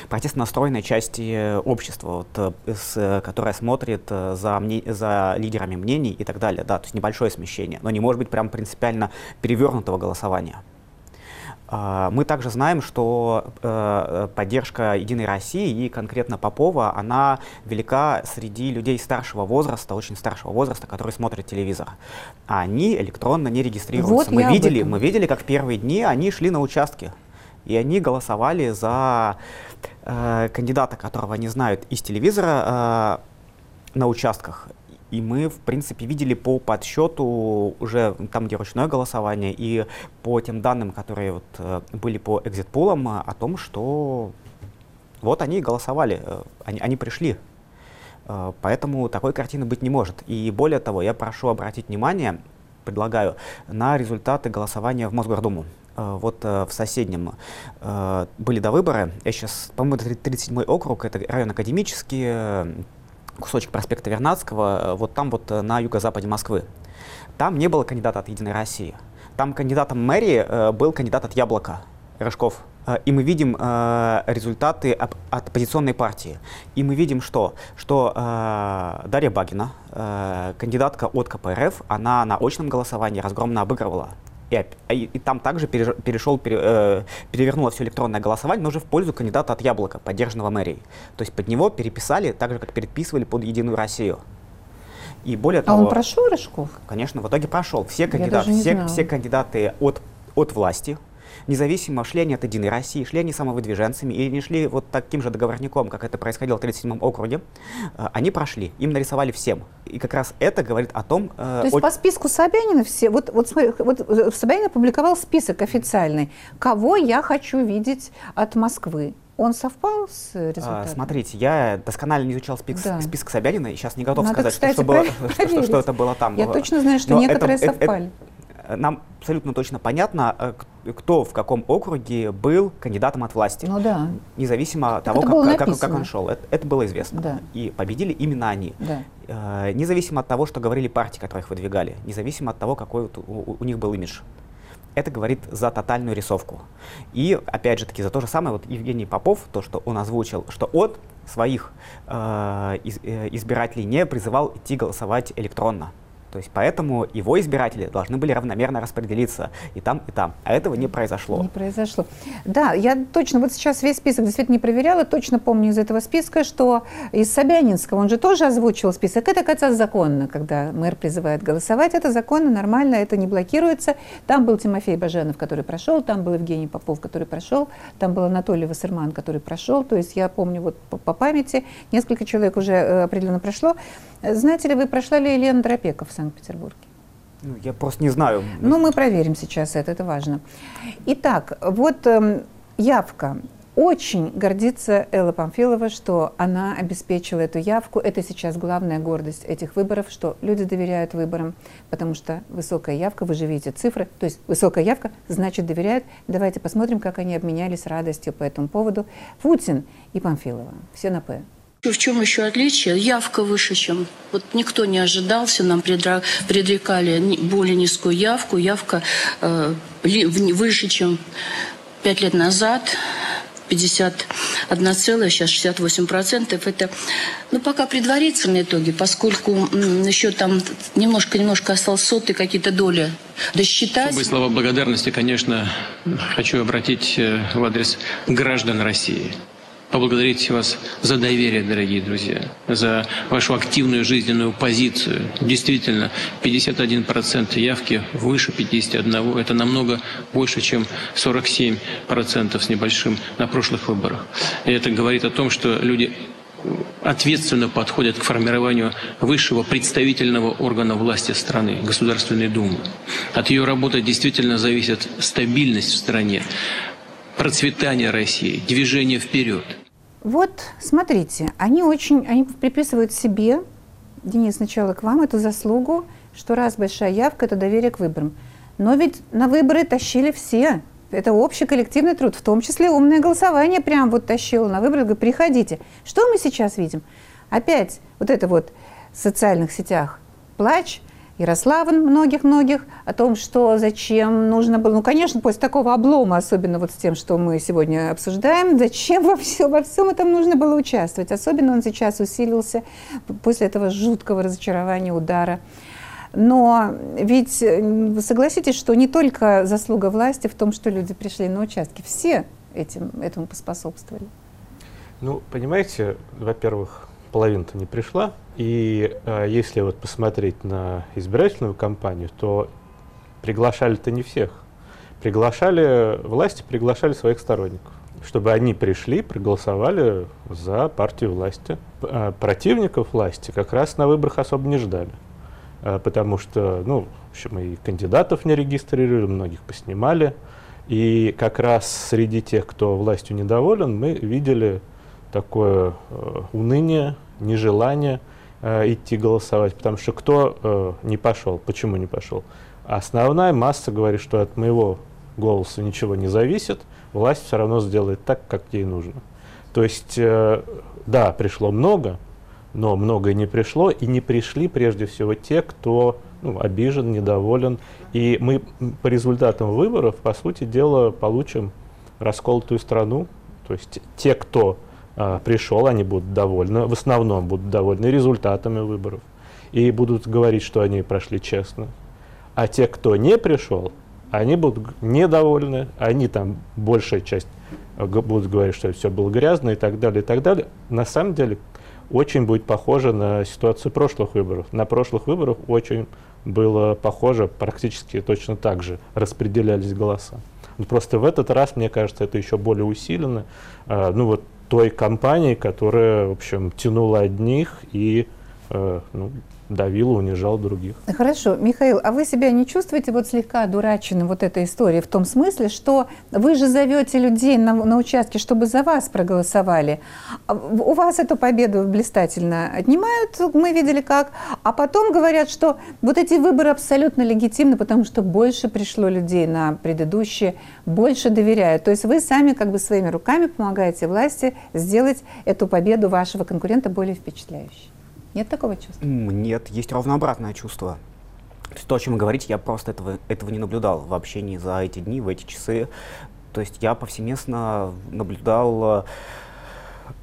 протестно настроенной части общества, вот, с, которая смотрит за, мне, за лидерами мнений и так далее. Да, то есть небольшое смещение, но не может быть прям принципиально перевернутого голосования. А, мы также знаем, что э, поддержка «Единой России» и конкретно Попова, она велика среди людей старшего возраста, очень старшего возраста, которые смотрят телевизор. Они электронно не регистрируются. Вот мы, видели, мы видели, как в первые дни они шли на участки, и они голосовали за э, кандидата, которого они знают из телевизора э, на участках. И мы, в принципе, видели по подсчету уже там, где ручное голосование, и по тем данным, которые вот, э, были по экзит-пулам, о том, что вот они голосовали, э, они, они пришли. Э, поэтому такой картины быть не может. И более того, я прошу обратить внимание, предлагаю, на результаты голосования в Мосгордуму. Вот в соседнем были до выборы. Я сейчас, по-моему, 37-й округ, это район академический, кусочек проспекта Вернадского, э, вот там вот э, на юго-западе Москвы. Там не было кандидата от «Единой России». Там кандидатом мэрии э, был кандидат от «Яблока», Рыжков. И мы видим результаты от оппозиционной партии. И мы видим что? Что Дарья Багина, кандидатка от КПРФ, она на очном голосовании разгромно обыгрывала и, и, и там также перешел, пере, э, перевернуло все электронное голосование, но уже в пользу кандидата от Яблока, поддержанного мэрией. То есть под него переписали так же, как переписывали под Единую Россию. И более а того, он прошел Рыжков? Конечно, в итоге прошел. Все кандидаты, все, все кандидаты от, от власти, независимо, шли они от «Единой России», шли они самовыдвиженцами или не шли вот таким же договорником, как это происходило в 37-м округе, э, они прошли, им нарисовали всем. И как раз это говорит о том... Э, То есть о... по списку Собянина все... Вот, вот, смотри, вот э, Собянин опубликовал список официальный. Кого я хочу видеть от Москвы? Он совпал с результатом? А, смотрите, я досконально не изучал список, да. список Собянина, и сейчас не готов Надо, сказать, кстати, что, что, было, что, что, что это было там. Я точно знаю, что Но некоторые это, совпали. Это, нам абсолютно точно понятно, кто в каком округе был кандидатом от власти. Ну да. Независимо от того, как, как, как он шел. Это, это было известно. Да. И победили именно они. Да. Э, независимо от того, что говорили партии, которые их выдвигали. Независимо от того, какой вот у, у них был имидж. Это говорит за тотальную рисовку. И, опять же таки, за то же самое, вот Евгений Попов, то, что он озвучил, что от своих э, из, э, избирателей не призывал идти голосовать электронно. То есть поэтому его избиратели должны были равномерно распределиться и там, и там. А этого не произошло. Не произошло. Да, я точно, вот сейчас весь список действительно не проверяла, точно помню из этого списка, что из Собянинского, он же тоже озвучил список. Это, кажется, законно, когда мэр призывает голосовать. Это законно, нормально, это не блокируется. Там был Тимофей Баженов, который прошел, там был Евгений Попов, который прошел, там был Анатолий Вассерман, который прошел. То есть я помню вот по, по памяти, несколько человек уже э, определенно прошло. Знаете ли вы, прошла ли Елена Дропеков в Санкт-Петербурге? Ну, я просто не знаю. Ну, мы проверим сейчас это, это важно. Итак, вот э, явка. Очень гордится Элла Памфилова, что она обеспечила эту явку. Это сейчас главная гордость этих выборов, что люди доверяют выборам, потому что высокая явка, вы же видите цифры, то есть высокая явка значит доверяют. Давайте посмотрим, как они обменялись радостью по этому поводу. Путин и Памфилова. Все на «П». В чем еще отличие? Явка выше, чем... Вот никто не ожидался, нам предрекали более низкую явку. Явка э, выше, чем пять лет назад. 50 1,68%. Это, ну, пока предварительные итоги, поскольку еще там немножко-немножко осталось соты, какие-то доли досчитать. Особые слова благодарности, конечно, хочу обратить э, в адрес граждан России поблагодарить вас за доверие, дорогие друзья, за вашу активную жизненную позицию. Действительно, 51% явки выше 51%. Это намного больше, чем 47% с небольшим на прошлых выборах. И это говорит о том, что люди ответственно подходят к формированию высшего представительного органа власти страны, Государственной Думы. От ее работы действительно зависит стабильность в стране, процветание России, движение вперед – вот, смотрите, они очень, они приписывают себе, Денис, сначала к вам эту заслугу, что раз большая явка – это доверие к выборам. Но ведь на выборы тащили все. Это общий коллективный труд, в том числе умное голосование прям вот тащило на выборы. Говорит, приходите. Что мы сейчас видим? Опять вот это вот в социальных сетях плач – Ярославан многих-многих, о том, что зачем нужно было, ну, конечно, после такого облома, особенно вот с тем, что мы сегодня обсуждаем, зачем во, все, во всем этом нужно было участвовать. Особенно он сейчас усилился после этого жуткого разочарования, удара. Но ведь согласитесь, что не только заслуга власти в том, что люди пришли на участки, все этим, этому поспособствовали. Ну, понимаете, во-первых, половина-то не пришла. И э, если вот посмотреть на избирательную кампанию, то приглашали-то не всех. Приглашали, власти приглашали своих сторонников, чтобы они пришли, проголосовали за партию власти. А противников власти как раз на выборах особо не ждали. А, потому что, ну, в общем, и кандидатов не регистрировали, многих поснимали. И как раз среди тех, кто властью недоволен, мы видели такое э, уныние, нежелание э, идти голосовать, потому что кто э, не пошел, почему не пошел? Основная масса говорит, что от моего голоса ничего не зависит, власть все равно сделает так, как ей нужно. То есть, э, да, пришло много, но многое не пришло, и не пришли прежде всего те, кто ну, обижен, недоволен. И мы по результатам выборов, по сути дела, получим расколотую страну. То есть те, кто пришел, они будут довольны, в основном будут довольны результатами выборов и будут говорить, что они прошли честно. А те, кто не пришел, они будут недовольны, они там, большая часть э, будут говорить, что все было грязно и так далее, и так далее. На самом деле очень будет похоже на ситуацию прошлых выборов. На прошлых выборах очень было похоже, практически точно так же распределялись голоса. Просто в этот раз, мне кажется, это еще более усилено. А, ну вот той компании, которая, в общем, тянула одних и э, ну, давил, унижал других. Хорошо. Михаил, а вы себя не чувствуете вот слегка одураченным вот этой историей в том смысле, что вы же зовете людей на, на участке, чтобы за вас проголосовали. А у вас эту победу блистательно отнимают, мы видели как, а потом говорят, что вот эти выборы абсолютно легитимны, потому что больше пришло людей на предыдущие, больше доверяют. То есть вы сами как бы своими руками помогаете власти сделать эту победу вашего конкурента более впечатляющей. Нет такого чувства? Нет, есть ровно обратное чувство. То, есть то, о чем вы говорите, я просто этого, этого не наблюдал в общении за эти дни, в эти часы. То есть я повсеместно наблюдал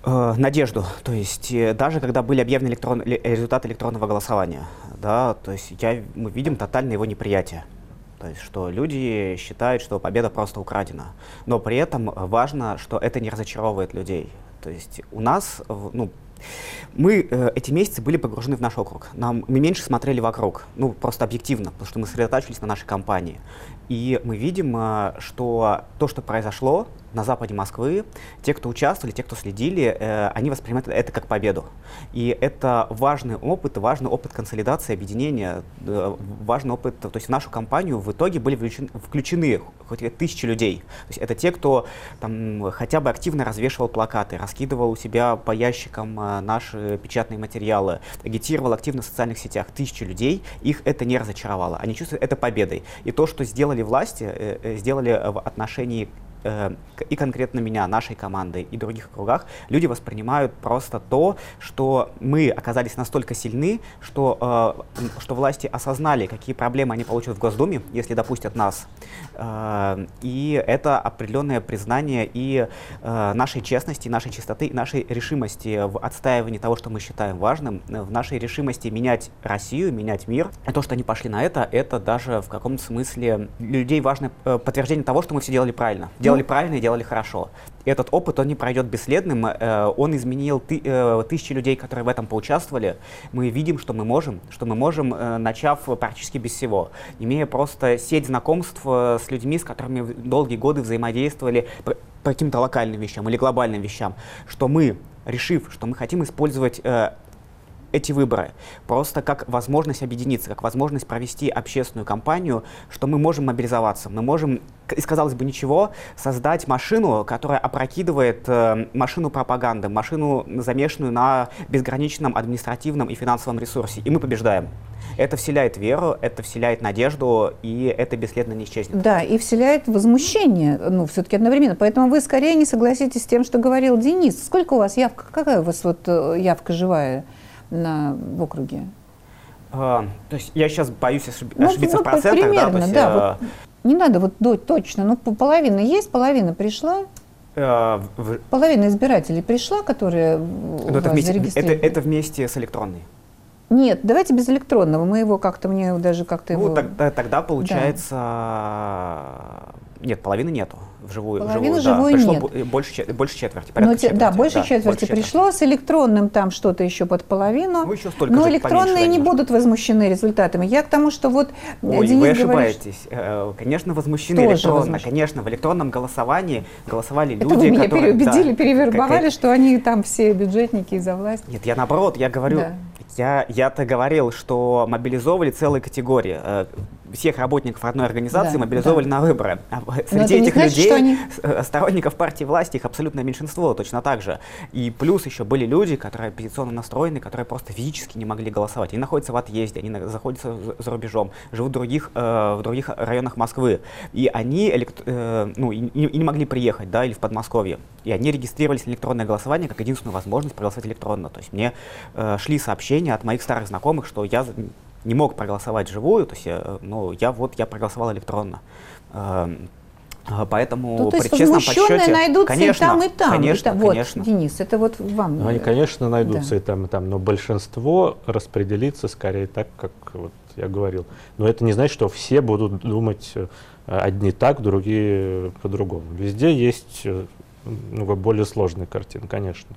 э, надежду. То есть э, даже когда были объявлены электрон, результаты электронного голосования, да, то есть я, мы видим тотальное его неприятие. То есть, что люди считают, что победа просто украдена. Но при этом важно, что это не разочаровывает людей. То есть у нас, ну, мы э, эти месяцы были погружены в наш округ. Нам, мы меньше смотрели вокруг, ну, просто объективно, потому что мы сосредотачивались на нашей компании. И мы видим, э, что то, что произошло, на западе Москвы, те, кто участвовали, те, кто следили, э, они воспринимают это как победу. И это важный опыт, важный опыт консолидации, объединения, э, важный опыт, то есть в нашу компанию в итоге были включены, включены хоть тысячи людей. То есть это те, кто там хотя бы активно развешивал плакаты, раскидывал у себя по ящикам э, наши печатные материалы, агитировал активно в социальных сетях. Тысячи людей, их это не разочаровало. Они чувствуют это победой. И то, что сделали власти, э, э сделали в отношении э, и конкретно меня, нашей команды и других округах, люди воспринимают просто то, что мы оказались настолько сильны, что, э, что власти осознали, какие проблемы они получат в Госдуме, если допустят нас. Э, и это определенное признание и э, нашей честности, нашей чистоты, и нашей решимости в отстаивании того, что мы считаем важным, в нашей решимости менять Россию, менять мир. И то, что они пошли на это, это даже в каком-то смысле для людей важное э, подтверждение того, что мы все делали правильно. Делали ну, правильно и делали хорошо. Этот опыт, он не пройдет бесследным, э, он изменил ты, э, тысячи людей, которые в этом поучаствовали. Мы видим, что мы можем, что мы можем, начав практически без всего, имея просто сеть знакомств с людьми, с которыми долгие годы взаимодействовали по каким-то локальным вещам или глобальным вещам, что мы, решив, что мы хотим использовать эти выборы просто как возможность объединиться, как возможность провести общественную кампанию, что мы можем мобилизоваться, мы можем, из казалось бы ничего, создать машину, которая опрокидывает э, машину пропаганды, машину, замешанную на безграничном административном и финансовом ресурсе, и мы побеждаем. Это вселяет веру, это вселяет надежду, и это бесследно не исчезнет. Да, и вселяет возмущение, ну, все-таки одновременно. Поэтому вы скорее не согласитесь с тем, что говорил Денис. Сколько у вас явка, какая у вас вот э, явка живая? На, в округе? А, то есть я сейчас боюсь ошиб... ну, ошибиться ну, в процентах, примерно, да? есть, да а... вот не надо вот до, точно, ну половина есть, половина пришла. А, в... Половина избирателей пришла, которые ну, это, вместе, это, это вместе с электронной. Нет, давайте без электронного. Мы его как-то, мне даже как-то ну, его... Тогда, тогда получается... Да. Нет, половины нету вживую. Половины вживую, да, пришло нет. Больше, больше четверти, Но, четверти. Да, больше да, четверти больше пришло. Четверти. С электронным там что-то еще под половину. Ну, еще столько Но электронные не будут возмущены результатами. Я к тому, что вот Ой, Денис вы ошибаетесь. Говорит, э, конечно, возмущены Тоже электронно. Возмущены. Конечно, в электронном голосовании голосовали люди, Это вы меня которые... переубедили, да, перевербовали, как... что они там все бюджетники из-за власти. Нет, я наоборот, я говорю... Да. Я, я-то говорил, что мобилизовывали целые категории. Всех работников одной организации да, мобилизовали да. на выборы. А среди этих значит, людей, они... Э, сторонников партии власти, их абсолютное меньшинство, точно так же. И плюс еще были люди, которые оппозиционно настроены, которые просто физически не могли голосовать. Они находятся в отъезде, они находятся за рубежом, живут в других, э, в других районах Москвы. И они элект... э, ну, и, и не могли приехать, да, или в Подмосковье. И они регистрировались на электронное голосование как единственную возможность проголосовать электронно. То есть мне э, шли сообщения от моих старых знакомых, что я не мог проголосовать живую, то есть, я, ну, я вот, я проголосовал электронно. Эм, а, поэтому ну, то есть при честном подсчете, найдутся конечно, и там, и там. Конечно, и там. конечно. Вот, Денис, это вот вам. Ну, они, конечно, найдутся да. и там, и там, но большинство распределится скорее так, как вот я говорил. Но это не значит, что все будут думать э, одни так, другие по-другому. Везде есть э, ну, более сложная картина, конечно.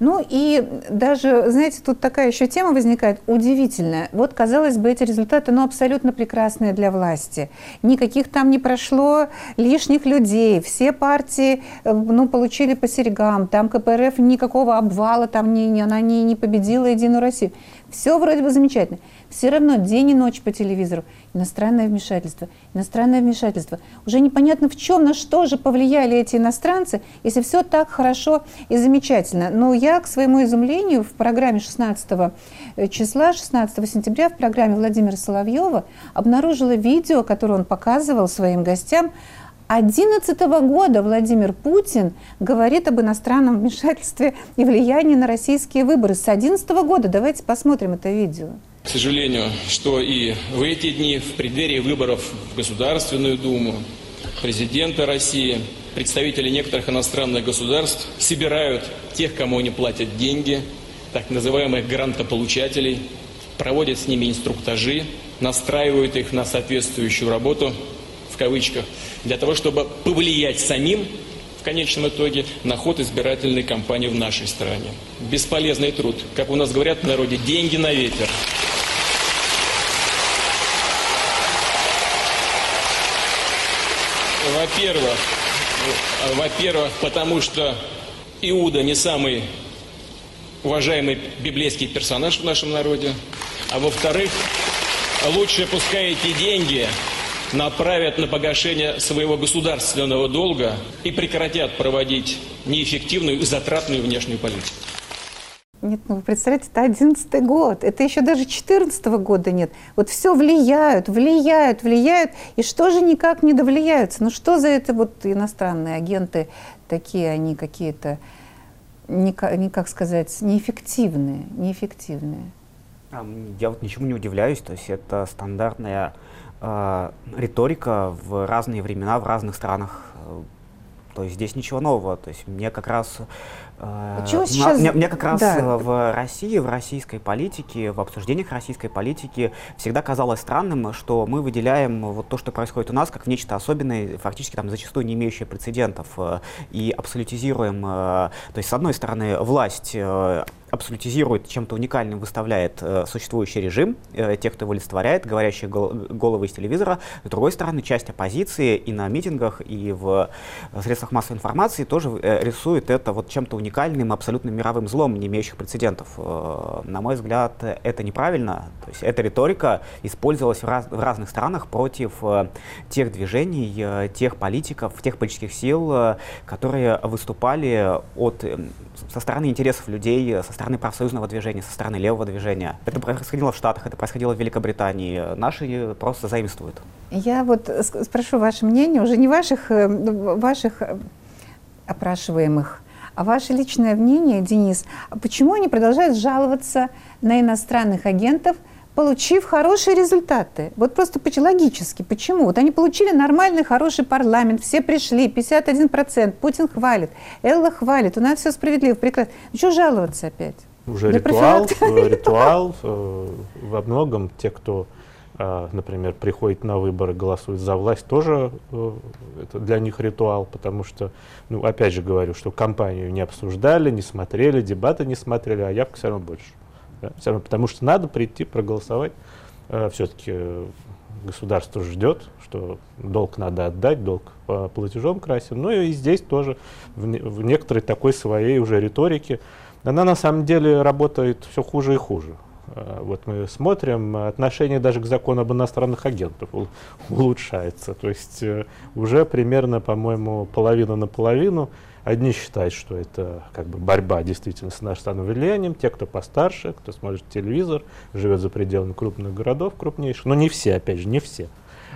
Ну и даже, знаете, тут такая еще тема возникает удивительная. Вот, казалось бы, эти результаты, ну, абсолютно прекрасные для власти. Никаких там не прошло лишних людей. Все партии, э, ну, получили по серьгам. Там КПРФ никакого обвала, там не, она не, не победила Единую Россию. Все вроде бы замечательно. Все равно день и ночь по телевизору. Иностранное вмешательство, иностранное вмешательство. Уже непонятно в чем, на что же повлияли эти иностранцы, если все так хорошо и замечательно. Но я, к своему изумлению, в программе 16 э, числа, 16 сентября, в программе Владимира Соловьева обнаружила видео, которое он показывал своим гостям, 2011 года Владимир Путин говорит об иностранном вмешательстве и влиянии на российские выборы. С 2011 года. Давайте посмотрим это видео. К сожалению, что и в эти дни, в преддверии выборов в Государственную Думу, президента России, представители некоторых иностранных государств собирают тех, кому они платят деньги, так называемых грантополучателей, проводят с ними инструктажи, настраивают их на соответствующую работу – кавычках, для того, чтобы повлиять самим в конечном итоге на ход избирательной кампании в нашей стране. Бесполезный труд. Как у нас говорят в народе, деньги на ветер. Во-первых, во-первых, потому что Иуда не самый уважаемый библейский персонаж в нашем народе. А во-вторых, лучше пускай эти деньги направят на погашение своего государственного долга и прекратят проводить неэффективную и затратную внешнюю политику. Нет, ну вы представляете, это одиннадцатый год, это еще даже четырнадцатого года нет. Вот все влияют, влияют, влияют, и что же никак не довлияются? Ну что за это вот иностранные агенты такие, они какие-то, не, не как сказать, неэффективные, неэффективные? Я вот ничему не удивляюсь, то есть это стандартная риторика в разные времена, в разных странах. То есть здесь ничего нового. То есть мне как раз а чего сейчас... Мне, мне как раз да. в России, в российской политике, в обсуждениях российской политики всегда казалось странным, что мы выделяем вот то, что происходит у нас, как нечто особенное, фактически там зачастую не имеющее прецедентов, э, и абсолютизируем, э, то есть с одной стороны власть э, абсолютизирует, чем-то уникальным выставляет э, существующий режим, э, тех, кто его олицетворяет, говорящие гол головы из телевизора. С другой стороны, часть оппозиции и на митингах, и в э, средствах массовой информации тоже э, рисует это вот чем-то уникальным, абсолютно мировым злом, не имеющих прецедентов. Э, на мой взгляд, это неправильно. То есть эта риторика использовалась в, раз в разных странах против э, тех движений, тех политиков, тех политических сил, которые выступали от, со стороны интересов людей, со стороны профсоюзного движения, со стороны левого движения. Это происходило в Штатах, это происходило в Великобритании. Наши просто заимствуют. Я вот спрошу ваше мнение, уже не ваших, ваших опрашиваемых, а ваше личное мнение, Денис, почему они продолжают жаловаться на иностранных агентов, получив хорошие результаты. Вот просто логически. Почему? Вот они получили нормальный, хороший парламент, все пришли, 51%, Путин хвалит, Элла хвалит, у нас все справедливо, прекрасно. Ну что жаловаться опять? Уже ритуал, э, ритуал. Э, во многом те, кто например, приходит на выборы, голосует за власть, тоже это для них ритуал, потому что, ну, опять же говорю, что кампанию не обсуждали, не смотрели, дебаты не смотрели, а явка все равно больше. Да? Все равно, потому что надо прийти проголосовать. Э, Все-таки государство ждет, что долг надо отдать, долг по платежом красен. Ну и здесь тоже в, в некоторой такой своей уже риторике. Она на самом деле работает все хуже и хуже. Э, вот мы смотрим, отношение даже к закону об иностранных агентах улучшается. То есть э, уже примерно, по-моему, половина на половину Одни считают, что это как бы борьба действительно с иностранным влиянием, те, кто постарше, кто смотрит телевизор, живет за пределами крупных городов крупнейших, но не все, опять же, не все.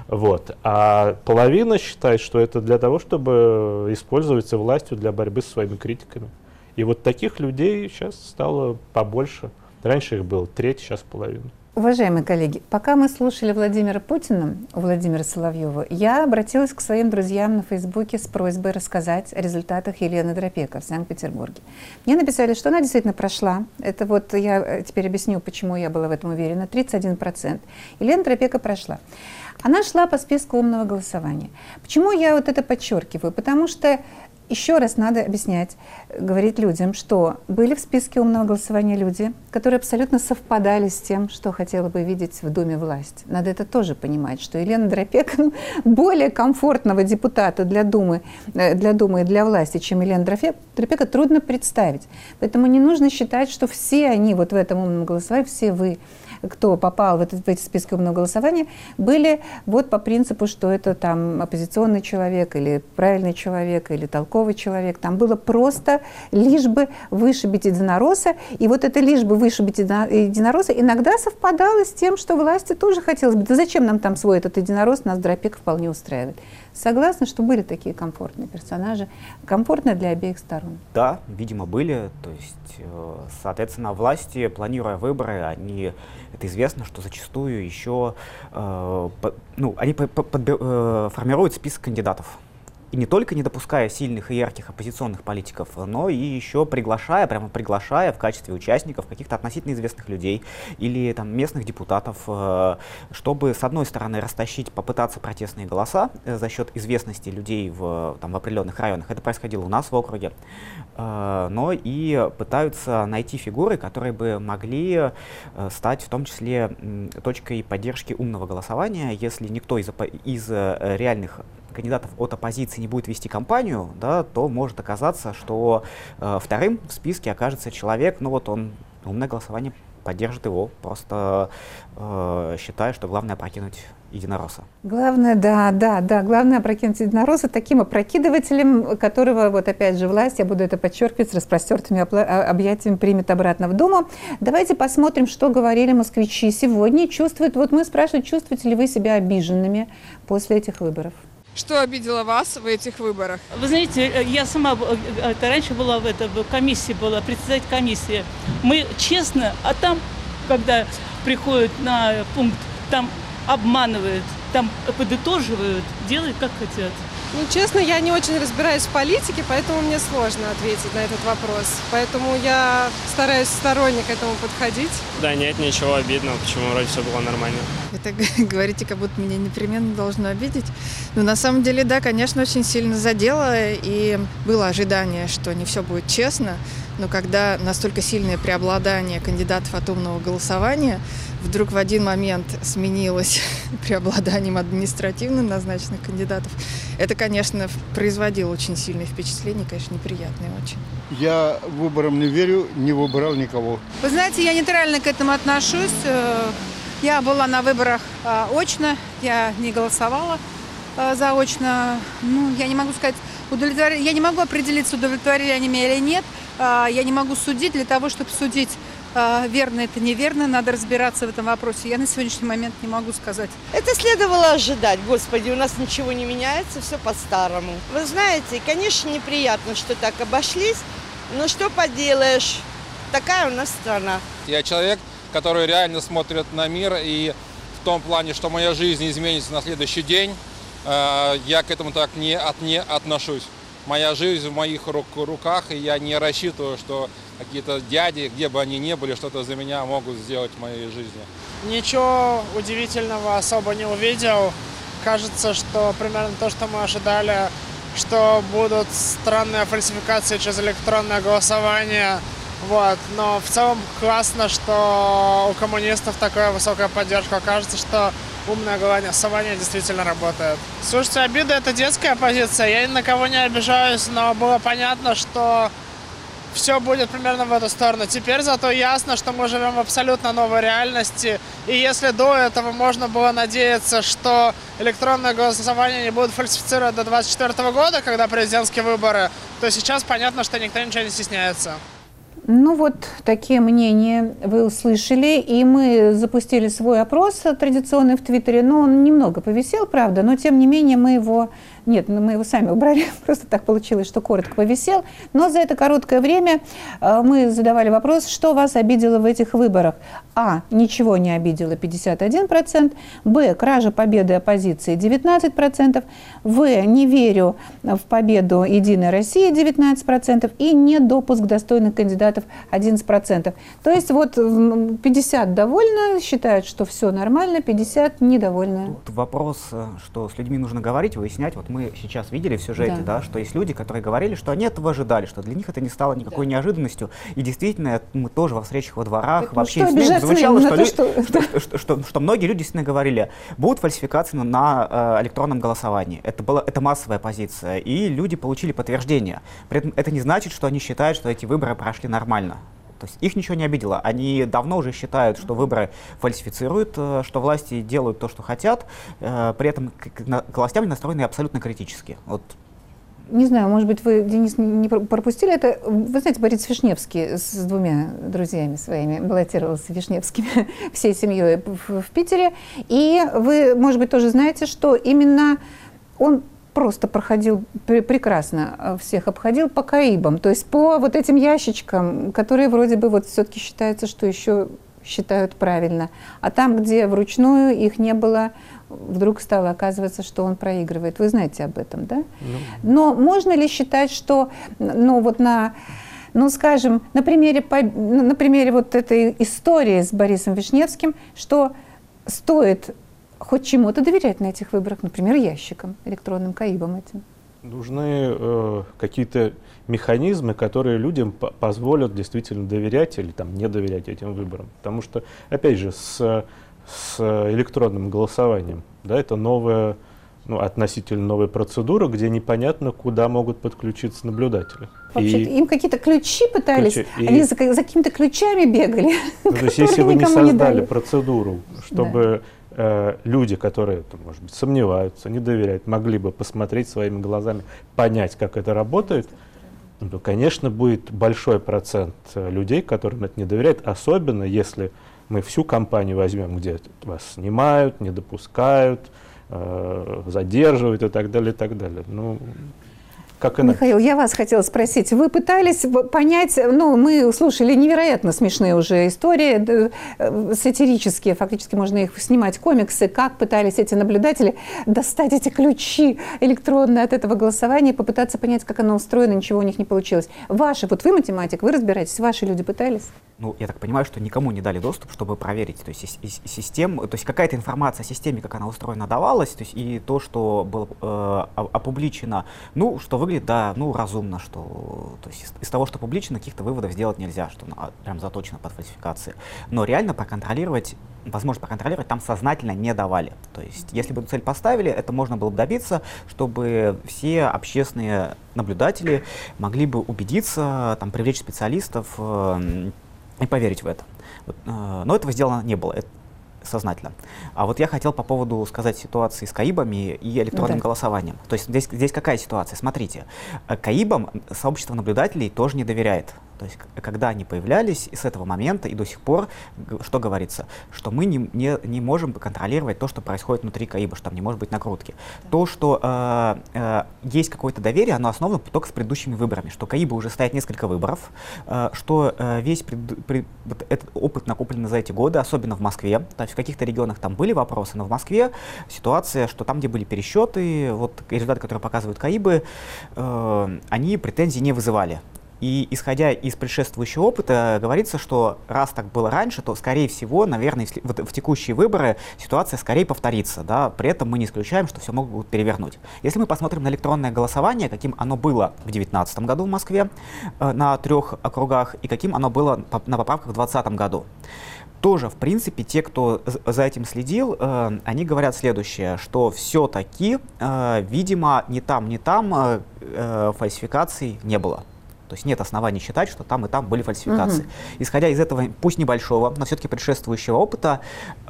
Вот. А половина считает, что это для того, чтобы использоваться властью для борьбы со своими критиками. И вот таких людей сейчас стало побольше. Раньше их было треть, сейчас половина. Уважаемые коллеги, пока мы слушали Владимира Путина, Владимира Соловьева, я обратилась к своим друзьям на Фейсбуке с просьбой рассказать о результатах Елены Дропека в Санкт-Петербурге. Мне написали, что она действительно прошла. Это вот я э, теперь объясню, почему я была в этом уверена. 31%. Елена Дропека прошла. Она шла по списку умного голосования. Почему я вот это подчеркиваю? Потому что еще раз надо объяснять, говорить людям, что были в списке умного голосования люди, которые абсолютно совпадали с тем, что хотела бы видеть в Думе власть. Надо это тоже понимать, что Елена Дропек ну, более комфортного депутата для Думы, э, для Думы и для власти, чем Елена Дропека, трудно представить. Поэтому не нужно считать, что все они вот в этом умном голосовании, все вы кто попал в, этот, в эти списки умного голосования, были вот по принципу, что это там оппозиционный человек или правильный человек или толковый человек. Там было просто лишь бы вышибить единоросса. И вот это лишь бы вышибить единоросса иногда совпадало с тем, что власти тоже хотелось бы. Да зачем нам там свой этот единорос, нас Дропек вполне устраивает. Согласна, что были такие комфортные персонажи, комфортно для обеих сторон? Да, видимо, были. То есть, э, соответственно, власти, планируя выборы, они, это известно, что зачастую еще, э, ну, они э, формируют список кандидатов и не только не допуская сильных и ярких оппозиционных политиков, но и еще приглашая, прямо приглашая в качестве участников каких-то относительно известных людей или там местных депутатов, э, чтобы с одной стороны растащить, попытаться протестные голоса э, за счет известности людей в, там, в определенных районах. Это происходило у нас в округе. Э, но и пытаются найти фигуры, которые бы могли стать в том числе точкой поддержки умного голосования, если никто из, из реальных кандидатов от оппозиции не будет вести кампанию, да, то может оказаться, что э, вторым в списке окажется человек, ну вот он умное голосование поддержит его, просто э, считая, что главное покинуть единоросса. Главное, да, да, да, главное опрокинуть единоросса таким опрокидывателем, которого, вот опять же, власть, я буду это подчеркивать, с распростертыми а, объятиями примет обратно в Думу. Давайте посмотрим, что говорили москвичи сегодня. Чувствуют, вот мы спрашиваем, чувствуете ли вы себя обиженными после этих выборов? Что обидело вас в этих выборах? Вы знаете, э, я сама э, это, раньше была в, это, в комиссии, была председатель комиссии. Мы честно, а там, когда приходят на пункт, там обманывают, там подытоживают, делают как хотят. Ну, честно, я не очень разбираюсь в политике, поэтому мне сложно ответить на этот вопрос. Поэтому я стараюсь сторонне к этому подходить. Да нет, ничего обидного, почему вроде все было нормально. Это говорите, как будто меня непременно должно обидеть. Но на самом деле, да, конечно, очень сильно задело, и было ожидание, что не все будет честно. Но когда настолько сильное преобладание кандидатов от умного голосования вдруг в один момент сменилось преобладанием административно назначенных кандидатов, это, конечно, производило очень сильное впечатление, конечно, неприятное очень. Я выборам не верю, не выбирал никого. Вы знаете, я нейтрально к этому отношусь. Э, я была на выборах э, очно, я не голосовала э, заочно. Ну, я не могу сказать, удовлетвор... я не могу определиться, удовлетворили они меня или нет. Я не могу судить для того, чтобы судить верно это неверно, надо разбираться в этом вопросе. Я на сегодняшний момент не могу сказать. Это следовало ожидать. Господи, у нас ничего не меняется, все по-старому. Вы знаете, конечно, неприятно, что так обошлись, но что поделаешь, такая у нас страна. Я человек, который реально смотрит на мир, и в том плане, что моя жизнь изменится на следующий день, э, я к этому так не, от, не отношусь. Моя жизнь в моих рук, руках, и я не рассчитываю, что какие-то дяди, где бы они ни были, что-то за меня могут сделать в моей жизни. Ничего удивительного особо не увидел. Кажется, что примерно то, что мы ожидали, что будут странные фальсификации через электронное голосование. Вот. Но в целом классно, что у коммунистов такая высокая поддержка. Кажется, что умное голосование действительно работает. Слушайте, обида – это детская позиция. Я ни на кого не обижаюсь, но было понятно, что все будет примерно в эту сторону. Теперь зато ясно, что мы живем в абсолютно новой реальности. И если до этого можно было надеяться, что электронное голосование не будут фальсифицировать до 2024 года, когда президентские выборы, то сейчас понятно, что никто ничего не стесняется. Ну вот такие мнения вы услышали, и мы запустили свой опрос традиционный в Твиттере, но он немного повисел, правда, но тем не менее мы его нет, ну, мы его сами убрали, просто так получилось, что коротко повисел. Но за это короткое время э, мы задавали вопрос, что вас обидело в этих выборах. А. Ничего не обидело 51%. Б. Кража победы оппозиции 19%. В. Не верю в победу Единой России 19%. И недопуск достойных кандидатов 11%. То есть вот 50 довольны, считают, что все нормально, 50 недовольны. Тут вопрос, э, что с людьми нужно говорить, выяснять. Вот мы сейчас видели в сюжете, да. Да, что есть люди, которые говорили, что они этого ожидали, что для них это не стало никакой да. неожиданностью. И действительно, мы тоже во встречах во дворах, так, вообще ну, что, звучало, что, то, что... Что, что, что, что многие люди действительно говорили, будут фальсификации на, на э, электронном голосовании. Это, была, это массовая позиция, и люди получили подтверждение. При этом это не значит, что они считают, что эти выборы прошли нормально. То есть их ничего не обидело. Они давно уже считают, что выборы фальсифицируют, э, что власти делают то, что хотят, э, при этом к властям настроены абсолютно критически. Вот не знаю, может быть, вы, Денис, не пропустили это. Вы знаете, Борис Вишневский с двумя друзьями своими баллотировался Вишневскими всей семьей в, в Питере. И вы, может быть, тоже знаете, что именно он просто проходил прекрасно, э, всех обходил по каибам, то есть по вот этим ящичкам, которые вроде бы вот все-таки считается, что еще считают правильно. А там, где вручную их не было, вдруг стало оказываться, что он проигрывает. Вы знаете об этом, да? Ну. Но можно ли считать, что, ну вот на ну, скажем, на примере, на примере вот этой истории с Борисом Вишневским, что стоит хоть чему-то доверять на этих выборах, например, ящикам, электронным каибам этим? Нужны э, какие-то механизмы, которые людям позволят действительно доверять или там, не доверять этим выборам. Потому что, опять же, с, с электронным голосованием, да, это новая, ну, относительно новая процедура, где непонятно, куда могут подключиться наблюдатели. Вообще, и, им какие-то ключи пытались, ключи, они и, за, за какими-то ключами бегали. Ну, то есть, если вы не создали не процедуру, чтобы э, люди, которые, там, может быть, сомневаются, не доверяют, могли бы посмотреть своими глазами, понять, как это работает, ну, то, конечно, будет большой процент э, людей, которым это не доверяют, особенно если мы всю компанию возьмем, где вас снимают, не допускают, э, задерживают и так далее, и так далее. Ну, как иначе? Михаил, я вас хотела спросить. Вы пытались понять, ну, мы слушали невероятно смешные уже истории, э, сатирические, фактически можно их снимать, комиксы, как пытались эти наблюдатели достать эти ключи электронные от этого голосования попытаться понять, как оно устроено, ничего у них не получилось. Ваши, вот вы математик, вы разбираетесь, ваши люди пытались? Ну, я так понимаю, что никому не дали доступ, чтобы проверить. То есть, систем, то есть какая-то информация о системе, как она устроена, давалась, то есть и то, что было э, опубличено, ну, что выглядит, да, ну, разумно, что то есть из, из того, что публично, каких-то выводов сделать нельзя, что ну, а, прям заточено под фальсификации. Но реально проконтролировать, возможно, проконтролировать там сознательно не давали. То есть, если бы цель поставили, это можно было бы добиться, чтобы все общественные наблюдатели могли бы убедиться, там, привлечь специалистов, э, и поверить в это. Вот, э, но этого сделано не было. Это сознательно. А вот я хотел по поводу сказать ситуации с КАИБами и электронным да. голосованием. То есть здесь, здесь какая ситуация? Смотрите, э, КАИБам сообщество наблюдателей тоже не доверяет. То есть, когда они появлялись, и с этого момента и до сих пор, что говорится, что мы не, не, не можем контролировать то, что происходит внутри КАИБа, что там не может быть накрутки. То, что э, э, есть какое-то доверие, оно основано только с предыдущими выборами, что КАИБа уже стоят несколько выборов, э, что э, весь пред, пред, вот этот опыт накопленный за эти годы, особенно в Москве, то есть в каких-то регионах там были вопросы, но в Москве ситуация, что там, где были пересчеты, вот результаты, которые показывают КАИБы, э, они претензий не вызывали. И исходя из предшествующего опыта, говорится, что раз так было раньше, то, скорее всего, наверное, в, в текущие выборы ситуация скорее повторится. Да? При этом мы не исключаем, что все могут перевернуть. Если мы посмотрим на электронное голосование, каким оно было в 2019 году в Москве э, на трех округах, и каким оно было на поправках в 2020 году, тоже, в принципе, те, кто за этим следил, э, они говорят следующее, что все-таки, э, видимо, ни там, ни там э, э, фальсификаций не было. То есть нет оснований считать, что там и там были фальсификации. Угу. Исходя из этого, пусть небольшого, но все-таки предшествующего опыта,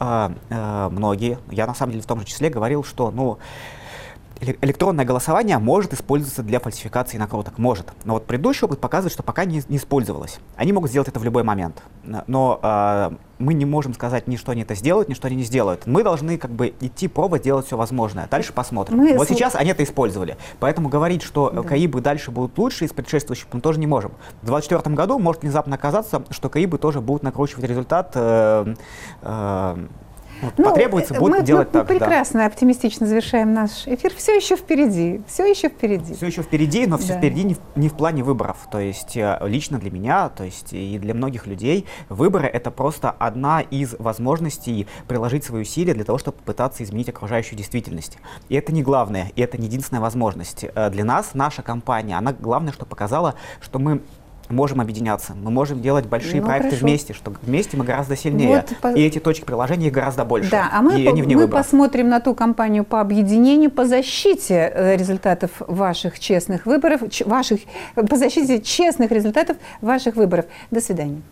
э, э, многие, я на самом деле в том же числе говорил, что, ну, электронное голосование может использоваться для фальсификации накруток, может. Но вот предыдущий опыт показывает, что пока не, не использовалось. Они могут сделать это в любой момент. Но э, мы не можем сказать ни что они это сделают, ни что они не сделают. Мы должны как бы идти пробовать делать все возможное. Дальше посмотрим. Мы вот сейчас они это использовали. Поэтому говорить, что да. КАИБы дальше будут лучше из предшествующих, мы тоже не можем. В 2024 году может внезапно оказаться, что КАИБы тоже будут накручивать результат э, э, вот ну, потребуется, будет мы, делать мы, так. Мы прекрасно, да. оптимистично завершаем наш эфир. Все еще впереди, все еще впереди. Все еще впереди, но все да. впереди не в, не в плане выборов. То есть э, лично для меня, то есть и для многих людей, выборы это просто одна из возможностей приложить свои усилия для того, чтобы попытаться изменить окружающую действительность. И это не главное, и это не единственная возможность. Э, для нас наша компания, она главное, что показала, что мы можем объединяться, мы можем делать большие ну, проекты хорошо. вместе, что вместе мы гораздо сильнее. Вот, и эти точки приложения их гораздо больше. Да, а мы, и по, мы посмотрим на ту кампанию по объединению, по защите э, результатов ваших честных выборов, ваших, по защите честных результатов ваших выборов. До свидания.